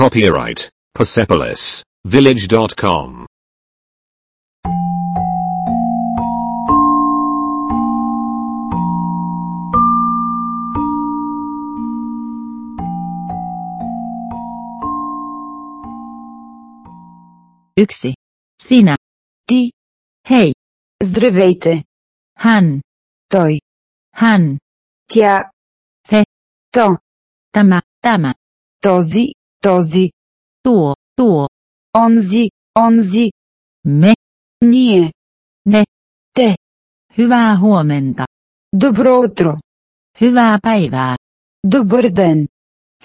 Copyright Persepolis Village.com. Yksi. Sinä. Ти. Hei. Здравейте. Hän. Той. Hän. Тя. Se. То. Tämä. Tämä. Този. Този. Tuo. Tuo. Онзи. Онзи. Me. Ние. Ne. Те. Hyvää huomenta. Добро утро. Hyvää päivää. Добър ден.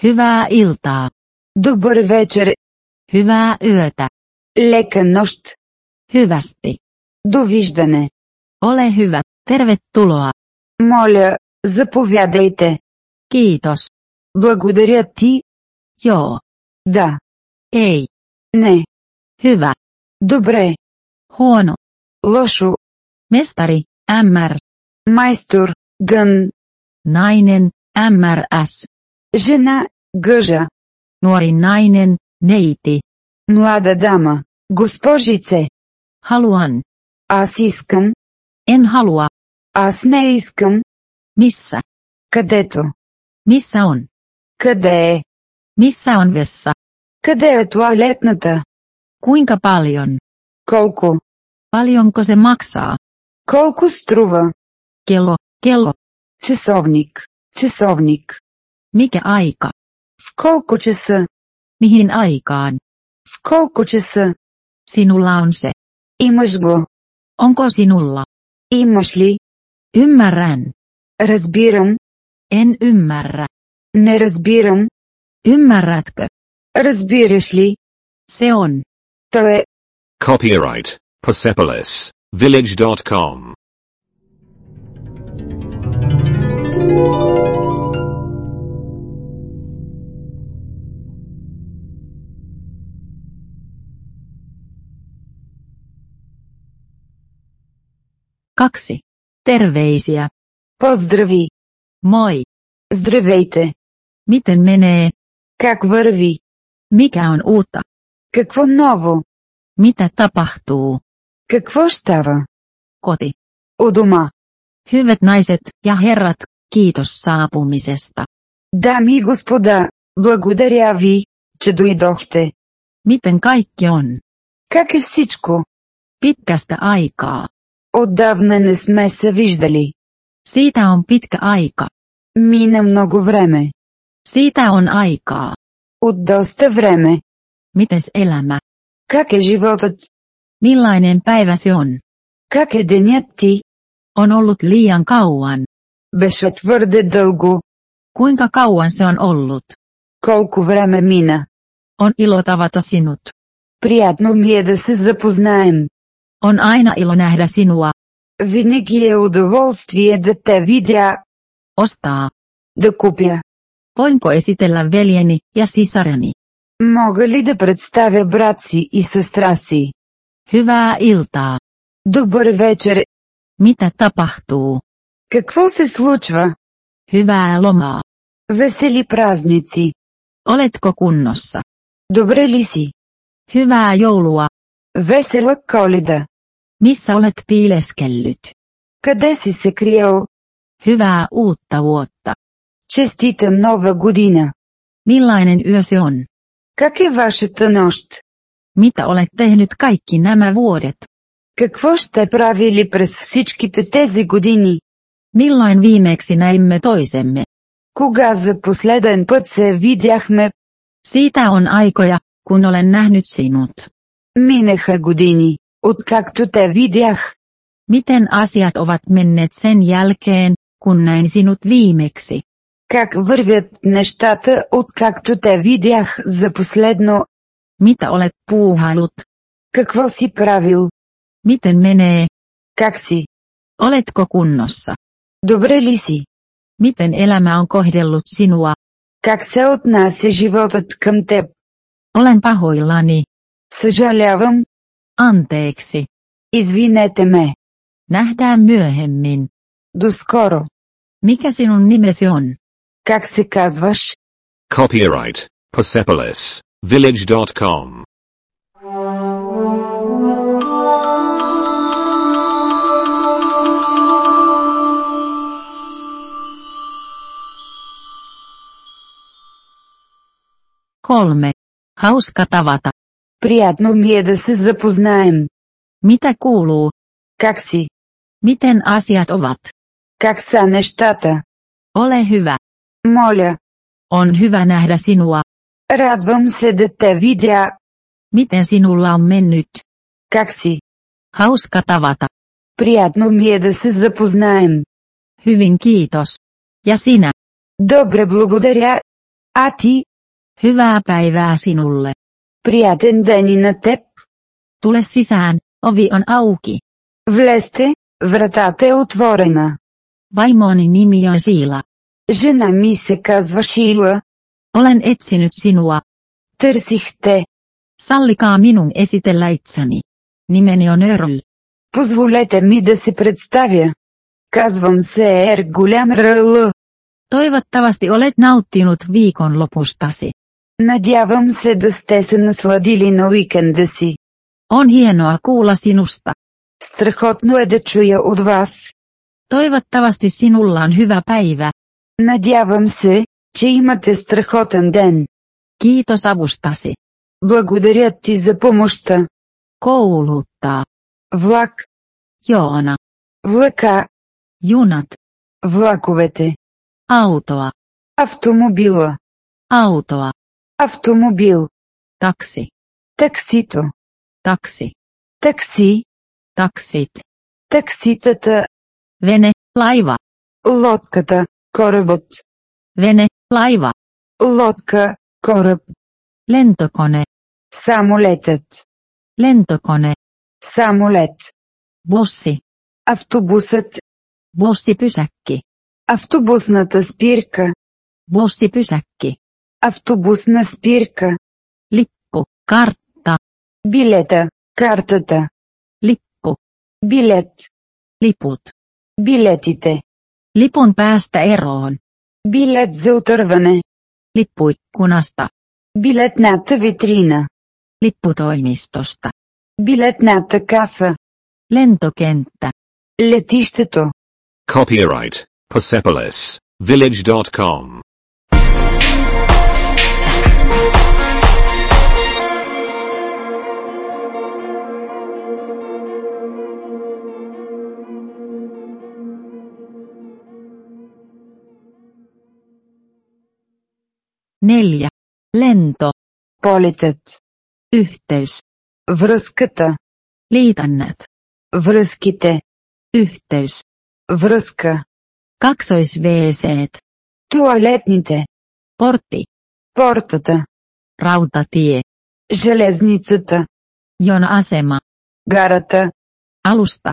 Hyvää iltaa. Добър вечер. Hyvää yötä. Лека нощ. Hyvästi. Довиждане. Ole hyvä. Tervetuloa. Моля, заповядайте. Kiitos. Благодаря ти. Joo. Да. Ei. Не. Hyvä. Добре. Huono. Лошо. Mestari. MR. Майстор. Гън. Nainen. MRS. Жена. Гъжа. Nuori nainen. Neiti. Млада дама. Госпожице. Haluan. Аз искам. En halua. Аз не искам. Missä? Където. Missä on? Къде е? Missä on vessa? Къде е туалетната? Kuinka paljon? Колко? Paljonko se maksaa? Колко струва? Kello. Kello. Часовник. Часовник. Mikä aika? В колко часа? Mihin aikaan? В колко часа? Sinulla on se. Имаш го. Onko sinulla? Имаш ли? Ymmärrän. Разбирам. En ymmärrä. Не разбирам. Ymmärrätkö? Разбираш ли? Se on. То е. Copyright Persepolis Village.com. Kaksi. Terveisiä. Поздрави. Moi. Здравейте. Miten menee? Как върви? Mikä on uutta? Какво ново? Mitä tapahtuu? Какво става? Koti. У дома. Hyvät naiset ja herrat, kiitos saapumisesta. Дами и господа, благодаря ви, че дойдохте. Miten kaikki on? Как е всичко? Pitkästä aikaa. Отдавна не сме се виждали. Siitä on pitkä aika. Мина много време. Siitä on aikaa. От доста време. Mites elämä? Как е животът? Millainen päivä se on? Как е денят ти? On ollut liian kauan. Беше твърде дълго. Kuinka kauan se on ollut? Колко време мина. On ilo tavata sinut. Приятно ми е да се запознаем. On aina ilo nähdä sinua. Винаги е удоволствие да те видя, Ostaa. да купя. Voinko esitellä veljeni ja sisareni? Мога ли да представя брат си и сестра си? Hyvää iltaa. Добър вечер. Mitä tapahtuu? Какво се случва? Hyvää lomaa. Весели празници. Oletko kunnossa? Добре ли си? Hyvää joulua. Весела коледа. Missä olet piileskellyt? Къде си се криел? Hyvää uutta vuotta. Честита нова година. Millainen yö se on? Как е вашата нощ? Mitä olet tehnyt kaikki nämä vuodet? Какво ще правили през всичките тези години? Milloin viimeksi näimme toisemme? Кога за последен път се видяхме? Siitä on aikoja, kun olen nähnyt sinut. Минаха години, откакто те видях. Miten asiat ovat menneet sen jälkeen, kun näin sinut viimeksi? Как вървят нещата, откакто те видях за последно? Mitä olet puuhailut? Какво си правил? Miten menee? Как си? Oletko kunnossa? Добре ли си? Miten elämä on kohdellut sinua? Как се отнася животът към теб? Olen pahoillani. Съжалявам, Anteeksi. извинете ме. Nähdään myöhemmin. До скоро. Mikä sinun nimesi on? Как се казваш? Copyright Persepolis Village.com. Kolme. Hauska tavata. Приятно ми е да се запознаем. Mitä kuuluu? Как си? Miten asiat ovat? Как са нещата? Ole hyvä. Моля. On hyvä nähdä sinua. Радвам се да те видя. Miten sinulla on mennyt? Как си? Hauska tavata. Приятно ми е да се запознаем. Hyvin kiitos. Ja sinä? Добре благодаря. А ти? Hyvää päivää sinulle. Приятен ден и на теб. Tule sisään, ovi on auki. Влезте, вратата е отворена. Vaimoni nimi on Siila. Жена ми се казва Шила. Olen etsinyt sinua. Търсих те. Sallikaa minun esitellä itseni. Nimeni on Earl. Позволете ми да се представя. Казвам се Ер Голям РЛ. Toivottavasti olet nauttinut viikonlopustasi. Надявам се да сте се насладили на уикенда си. On hienoa kuulla sinusta. Страхотно е да чуя от вас. Toivottavasti sinulla on hyvä päivä. Надявам се, че имате страхотен ден. Kiitos avustasi. Благодаря ти за помощта. Kouluttaa. Влак, Joona. влака, Junat. влаковете, Autoa. автомобила, Autoa. автомобил, Taksi. таксито, Taksi. такси, Taksit. такситата, Vene. Laiva. лодката, корабът, Vene. Laiva. лодка, кораб, Lentokone. самолетът, Lentokone. самолет, Bussi. автобусът, Bussipysäkki. автобусната спирка, Bussipysäkki. автобусна спирка, Lippu. Kartta. билета, картата, Lippu. билет, Liput. билетите, Lipun päästä eroon. билет за отърване, Lippuikkunasta. билетната витрина, Lipputoimistosta. билетната каса, Lentokenttä. летището. Copyright Persepolis Village.com. Neljä. Lento. Полетът, Yhteys. връзката, Liitännät. връзките, Yhteys. връзка, Kaksois-WC. туалетните, Portti. портата, Rautatie. железницата, Jona-asema. гарата, Alusta.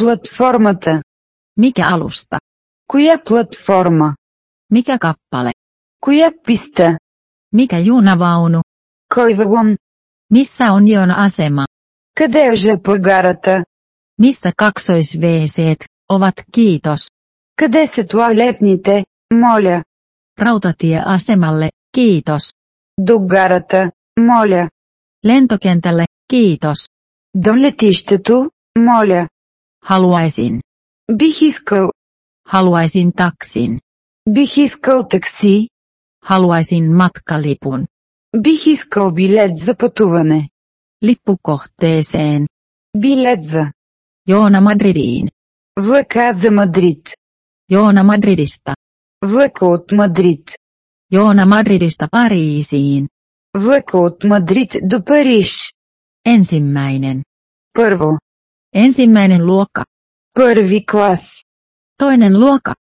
платформата. Mikä alusta? Коя платформа? Mikä kappale? Коя писта? Mikä junavaunu? Кой вагон? Missä on jona-asema? Къде е жп гарата? Missä kaksois-WC ovat kiitos? Къде са туалетните? Моля. Rautatieasemalle, kiitos. До гарата, моля. Lentokentälle, kiitos. До летището, моля. Haluaisin. Бих искал, Haluaisin taksin. бих искал такси, Haluaisin matkalipun. бих искал билет за пътуване. Lippukohteeseen. Билет за Joona Madridiin. влака за Мадрид. Joona Madridista. Влака от Мадрид. Joona Madridista Pariisiin. Влака от Мадрид до Париж. Ensimmäinen. Първо. Ensimmäinen luokka. Първи клас. Toinen luokka.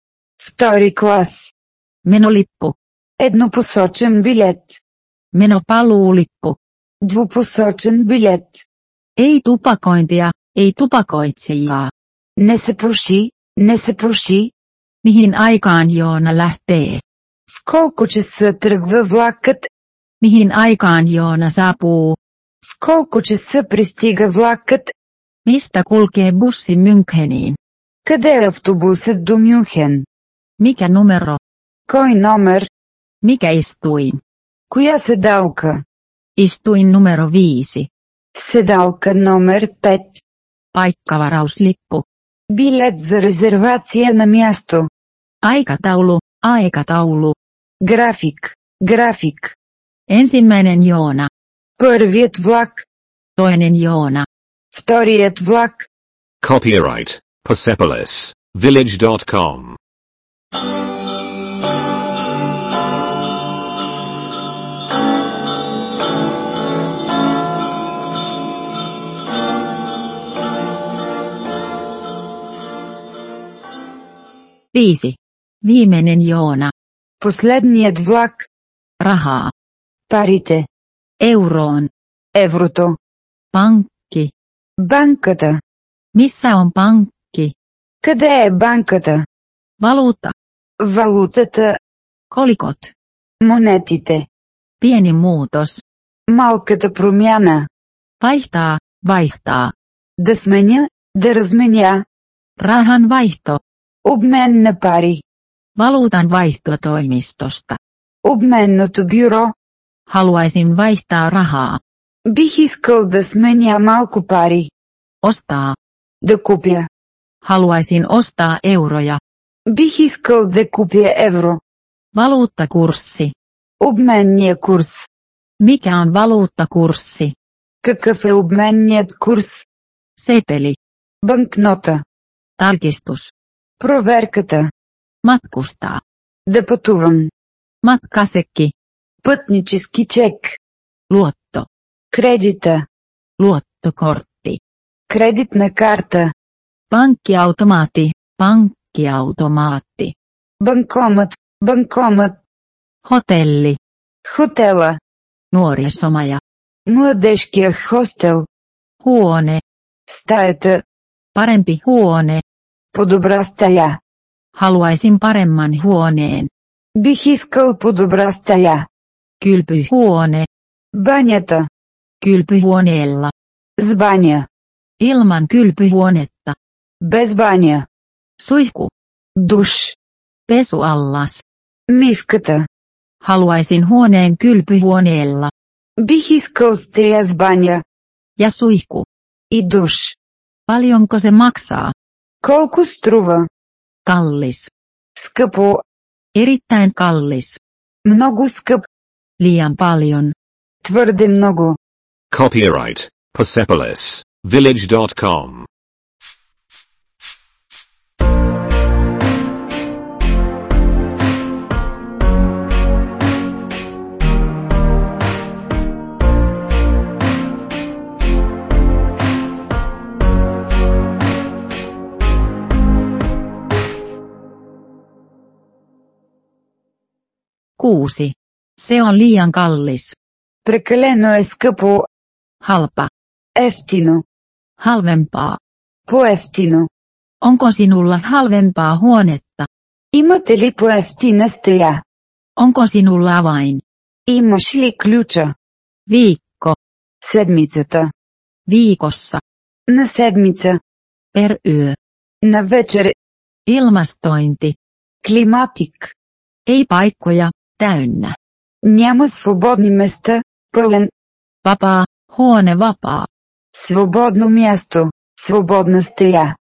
Втори клас. Menolippu. Еднопосочен билет. Menopaluulippu. Двупосочен билет. Ei tupakointia, ei tupakoitsijaa. Не се пуши, не се пуши. Mihin aikaan Joona lähtee? В колко часа тръгва влакът? Mihin aikaan Joona saapuu? В колко часа пристига влакът? Mistä kulkee bussi Müncheniin? Къде е автобусът до Мюнхен? Mikä numero? Кой номер? Mikä istuin? Коя седалка? Istuin numero viisi. Седалка номер 5. Paikkavarauslippu. Билет за резервация на място. Aikataulu, aikataulu. График. График. Ensimmäinen joona. Първият влак. Toinen joona. Вторият влак. Copyright Persepolis Village.com. Viisi. Viimeinen joona. Последният влак. Rahaa. Парите. Euroon. Еврото. Pankki. Банката. Missä on pankki? Къде е банката? Valuutta. Валутата. Kolikot. Монетите. Pieni muutos. Малката промяна. Vaihtaa, vaihtaa. Да сменя, да разменя. Rahan vaihto. Обмен на пари. Valuutan vaihtotoimistosta. Обменното бюро. Haluaisin vaihtaa rahaa. Бих искал да сменя малко пари. Ostaa. Да купя. Haluaisin ostaa euroja. Бих искал да купя евро. Valuuttakurssi. Обменния курс. Mikä on valuuttakurssi? Какъв е обменният курс? Seteli. Банкнота. Tarkistus. Проверката. Matkustaa. Да пътувам. Matkasekki. Пътнически чек. Luotto. Кредита. Luottokortti. Кредитна карта. Pankkiautomaatti. Pankkiautomaatti. Банкомат. Банкомат. Hotelli. Хотела. Nuorisomaja. Младежкия хостел. Huone. Стаята. Parempi huone. По-добра стая. Haluaisin paremman huoneen. Бих искал по-добра стая. Kylpyhuone. Банята. Kylpyhuoneella. С баня. Ilman kylpyhuonetta. Без баня. Suihku. Душ. Pesuallas. Мивката. Haluaisin huoneen kylpyhuoneella. Бих искал стея с баня. Ja suihku. И душ. Paljonko se maksaa? Колко струва? Kallis. Скъпо. Erittäin kallis. Много скъп. Liian paljon. Твърде много. Copyright Persepolis Village.com. Kuusi. Se on liian kallis. Прекалено е скъпо. Halpa. Ефтино. Halvempaa. По-ефтино. Onko sinulla halvempaa huonetta? Имате ли по-ефтина стея? Onko sinulla avain? Имаш ли ключа? Viikko. Седмицата. Viikossa. На седмица. Per yö. На вечер. Ilmastointi. Климатик. Ei paikkoja. Täynnä. Няма свободни места. Пълен. Vapaa. Huone vapaa. Свободно място. Свободна стея.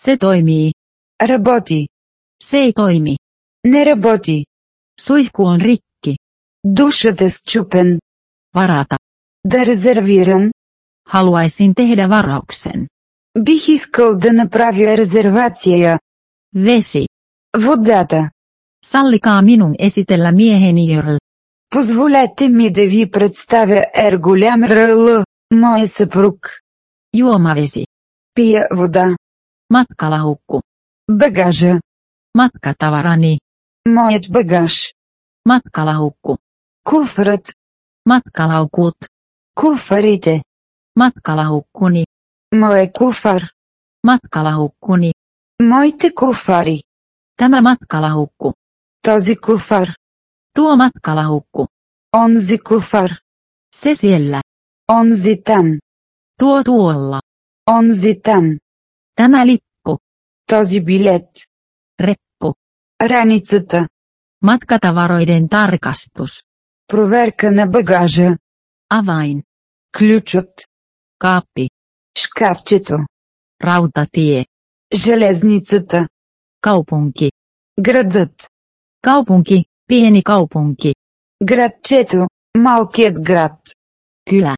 Se toimii. Работи. Se ei toimi. Не работи. Suihku on rikki. Душът е счупен. Varata. Да резервирам. Haluaisin tehdä varauksen. Бих искал да направя резервация. Vesi. Водата. Sallikaa minun esitellä mieheni Jörl. Позволете ми да ви представя Ер голям РЛ, моя съпруг. Juomavesi. Пия вода. Matkalaukku. Багажа. Matkatavarani. Моят багаж. Matkalaukku. Куфрът. Matkalaukut. Куфарите. Matkalaukkuni. Мое куфар. Matkalaukkuni. Моите куфари. Tämä matkalaukku. Този куфар. Tuo matkalaukku. Онзи куфар. Se siellä. Онзи там. Tuo tuolla. Онзи там. Tämä lippu. Този билет. Reppu. Раницата. Matkatavaroiden tarkastus. Проверка на багажа. Avain. Ключът. Kaappi. Шкафчето. Rautatie. Железницата. Kaupunki. Градът. Kaupunki. Pieni kaupunki. Градчето. Малкият град. Kylä.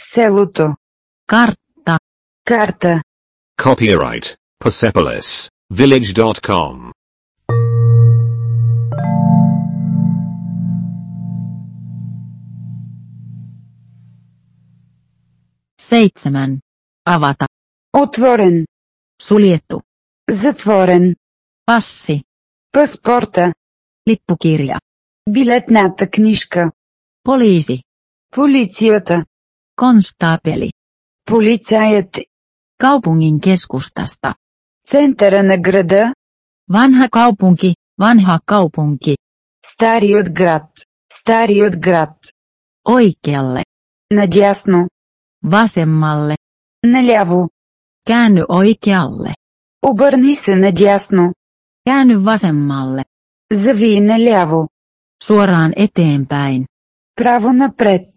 Селото. Kartta. Карта. Copyright Persepolis Village.com. Seitsemän. Avata. Отворен. Suljettu. Затворен. Passi. Паспорта. Lippukirja. Билетната книжка. Poliisi. Полицията. Konstaapeli. Полицаят. Kaupungin keskustasta. Центъра на града. Vanha kaupunki. Vanha kaupunki. Старият град. Старият град. Oikealle. Надясно. Vasemmalle. Наляво. Käänny oikealle. Обърни се надясно. Käänny vasemmalle. Зави наляво. Suoraan eteenpäin. Право напред.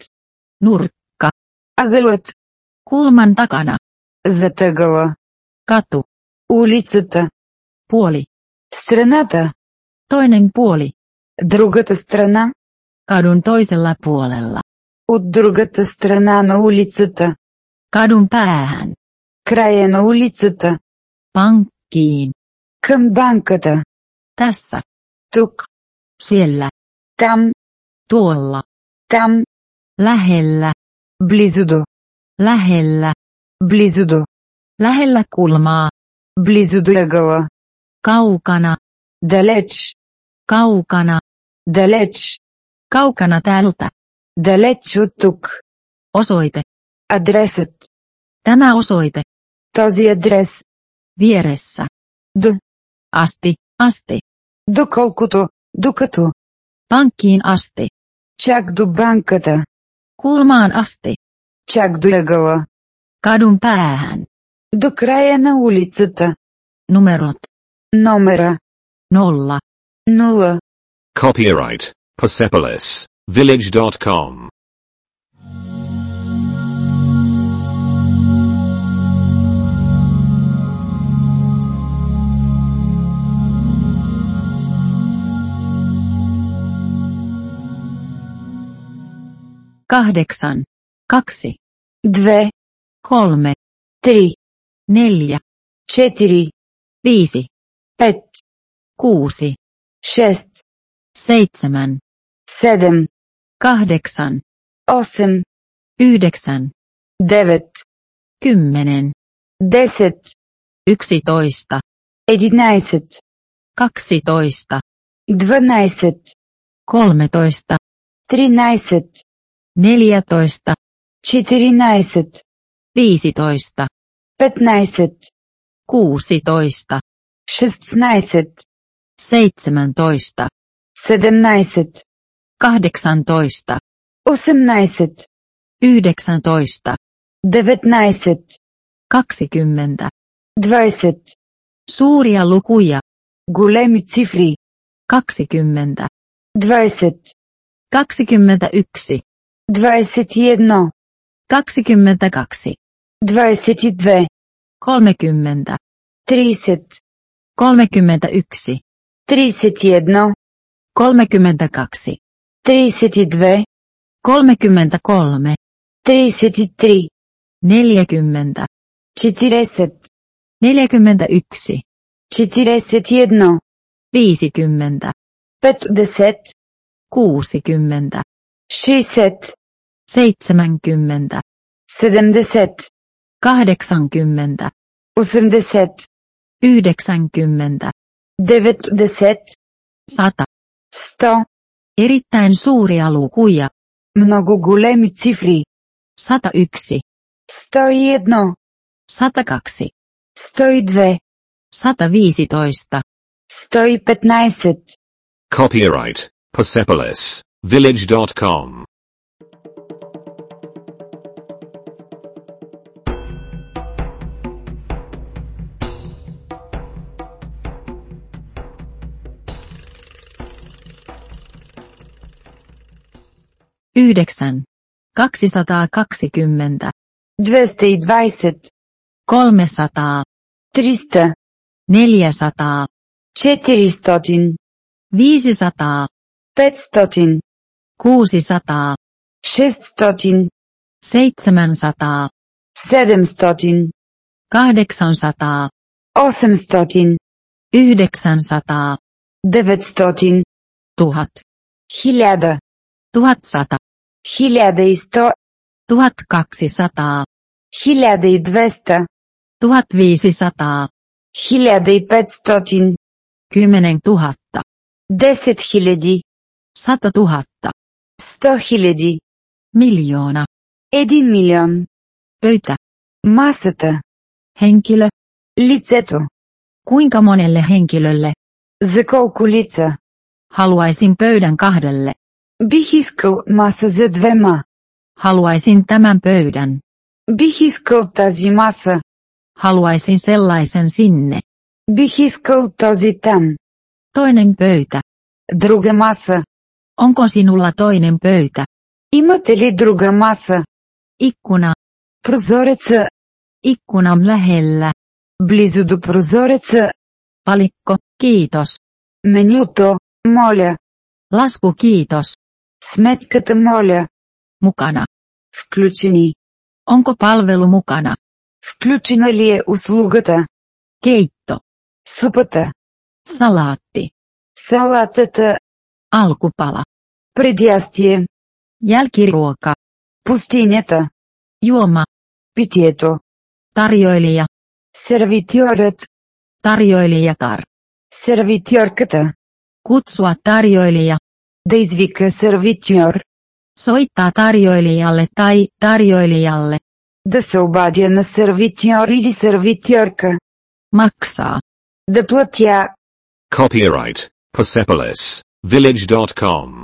Nurkka. Ъгълът. Kulman takana. Зад ъгъла. Katu. Улицата. Puoli. Страната. Toinen puoli. Другата страна. Kadun toisella puolella. От другата страна на улицата. Kadun päähän. Края на улицата. Pankkiin. Към банката. Tässä. Тук. Siellä. Там. Tuolla. Там. Lähellä. Близо до. Lähellä. Близо до. Lähellä kulmaa. Близо до ъгъла. Kaukana. Далеч. Kaukana. Далеч. Kaukana täältä. Далеч от тук. Osoite. Адресът. Tämä osoite. Този адрес. Vieressä. До. Asti. Asti. Доколкото. Докато. Pankkiin asti. Чак до банката. Kulmaan asti. Чак до ъгъла. Kadun päähän. До края на улицата. Numerot. Номера. Nolla. Нула. Copyright Persepolis Village.com. kahdeksan, kaksi, dve, kolme, tri, neljä, četiri, viisi, pet, kuusi, šest, seitsemän, sedem, kahdeksan, osem, yhdeksän, devet, kymmenen, deset, yksitoista, edinäiset, kaksitoista, dvanaiset, kolmetoista, trinaiset, Neljätoista. Четиринайсет. Viisitoista. Петнайсет. Kuusitoista. Шестнайсет. Seitsemäntoista. Седемнайсет. Kahdeksantoista. Осемнайсет. Yhdeksäntoista. Деветнайсет. Kaksikymmentä. Двайсет. Suuria lukuja. Големи цифри. Kaksikymmentä. Двайсет. Kaksikymmentäyksi. 21. 22. 22. 30. 30. 31. 31. 32. 32. 33. 33. 40. 40. 41. 41. 50. 50. 60. Seiset. Seitsemänkymmentä. Sedemdeset. Kahdeksankymmentä. Osemdeset. Yhdeksänkymmentä. Devetdeset. Sata. Sto. Erittäin suuria lukuja. Много големи цифри. 101. 101. 102. 102. 115. petnaiset. Copyright, Persepolis. Village.com. Yhdeksän. 220, 220, 300, 300, 400, 400, 500, 500, 600, 600, 700, 700, 800, 800, 900, 900, 1000, 1000, 1100, 1100, 1200, 1200, 1500, 1500, 10 000, 10 000, 100 000, 100 000, miljoona, 1 милион. pöytä, Масата, henkilö, лицето. kuinka monelle henkilölle, За колко лица? haluaisin pöydän kahdelle, Бих искал маса за двема. haluaisin tämän pöydän, Бих искал тази маса. haluaisin sellaisen sinne, Бих искал този там. toinen pöytä, Друга маса. onko sinulla toinen pöytä, Имате ли друга маса? ikkuna, Прозореца. ikkunan lähellä, Близо до прозореца. palikko, kiitos, Менюто. Моля. lasku kiitos, Сметката моля. mukana, Включени. onko palvelu mukana, Включена ли е услугата? keitto, Супата. salaatti, Салатата. alkupala, Предястие. jälkiruoka, Пустинята. juoma, Питието. tarjoilija, Сервитьорът. tarjoilijatar, Сервитьорката. kutsua tarjoilija, Да извика сервитьор. soittaa tarjoilijalle tai tarjoilijalle, Да се обадя на сервитьор или сервитьорка. maksaa, Да платя. Copyright Persepolis Village.com.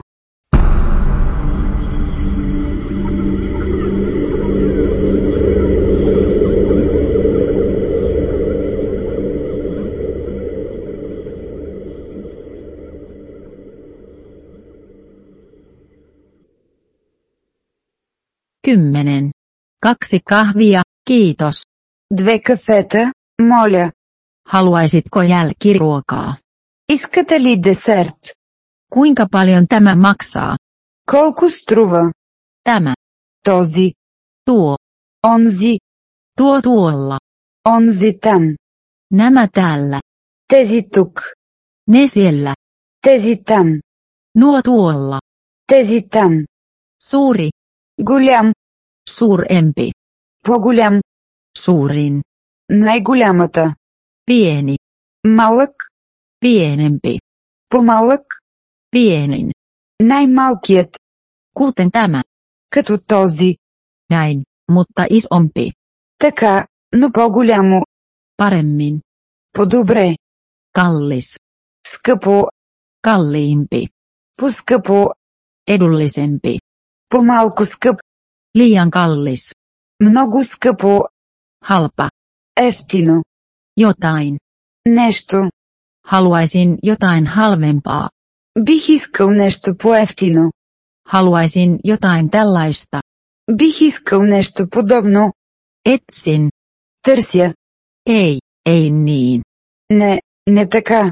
kymmenen, kaksi kahvia, kiitos, Две кафета, моля. haluaisitko jälkiruokaa, Искате ли десерт? kuinka paljon tämä maksaa, Колко струва? tämä, Този. tuo, Онзи. tuo tuolla, Онзи там. nämä täällä, Тези тук. ne siellä, Тези там. nuo tuolla, Тези там. suuri, Голям. suurempi, По-голям. suurin, Най-голямата. pieni, Малък. pienempi, По-малък. pienin, Най-малкият. kuten tämä, Като този. näin, mutta isompi, Така, но по-голямо. paremmin, По-добре. kallis, Скъпо. kalliimpi, По-скъпо. edullisempi, По-малко скъп. liian kallis, Много скъпо. halpa, Ефтино. jotain, Нещо. haluaisin jotain halvempaa, Бих искал нещо по-ефтино. haluaisin jotain tällaista, Бих искал нещо подобно. etsin, Търся. ei, ei niin, Не, не така.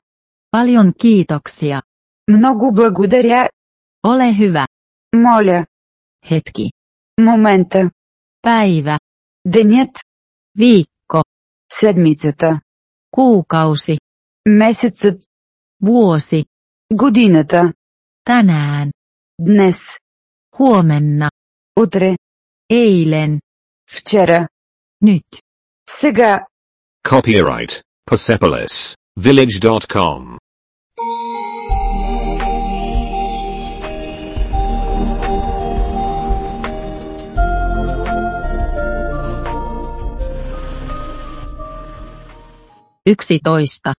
paljon kiitoksia, Много благодаря. ole hyvä, Моля. hetki, Момента. päivä, Денят. viikko, Седмицата. kuukausi, Месецът. vuosi, Годината. tänään, Днес. huomenna, Утре. eilen, Вчера. nyt. Сега. Copyright Persepolis Village.com. Yksitoista.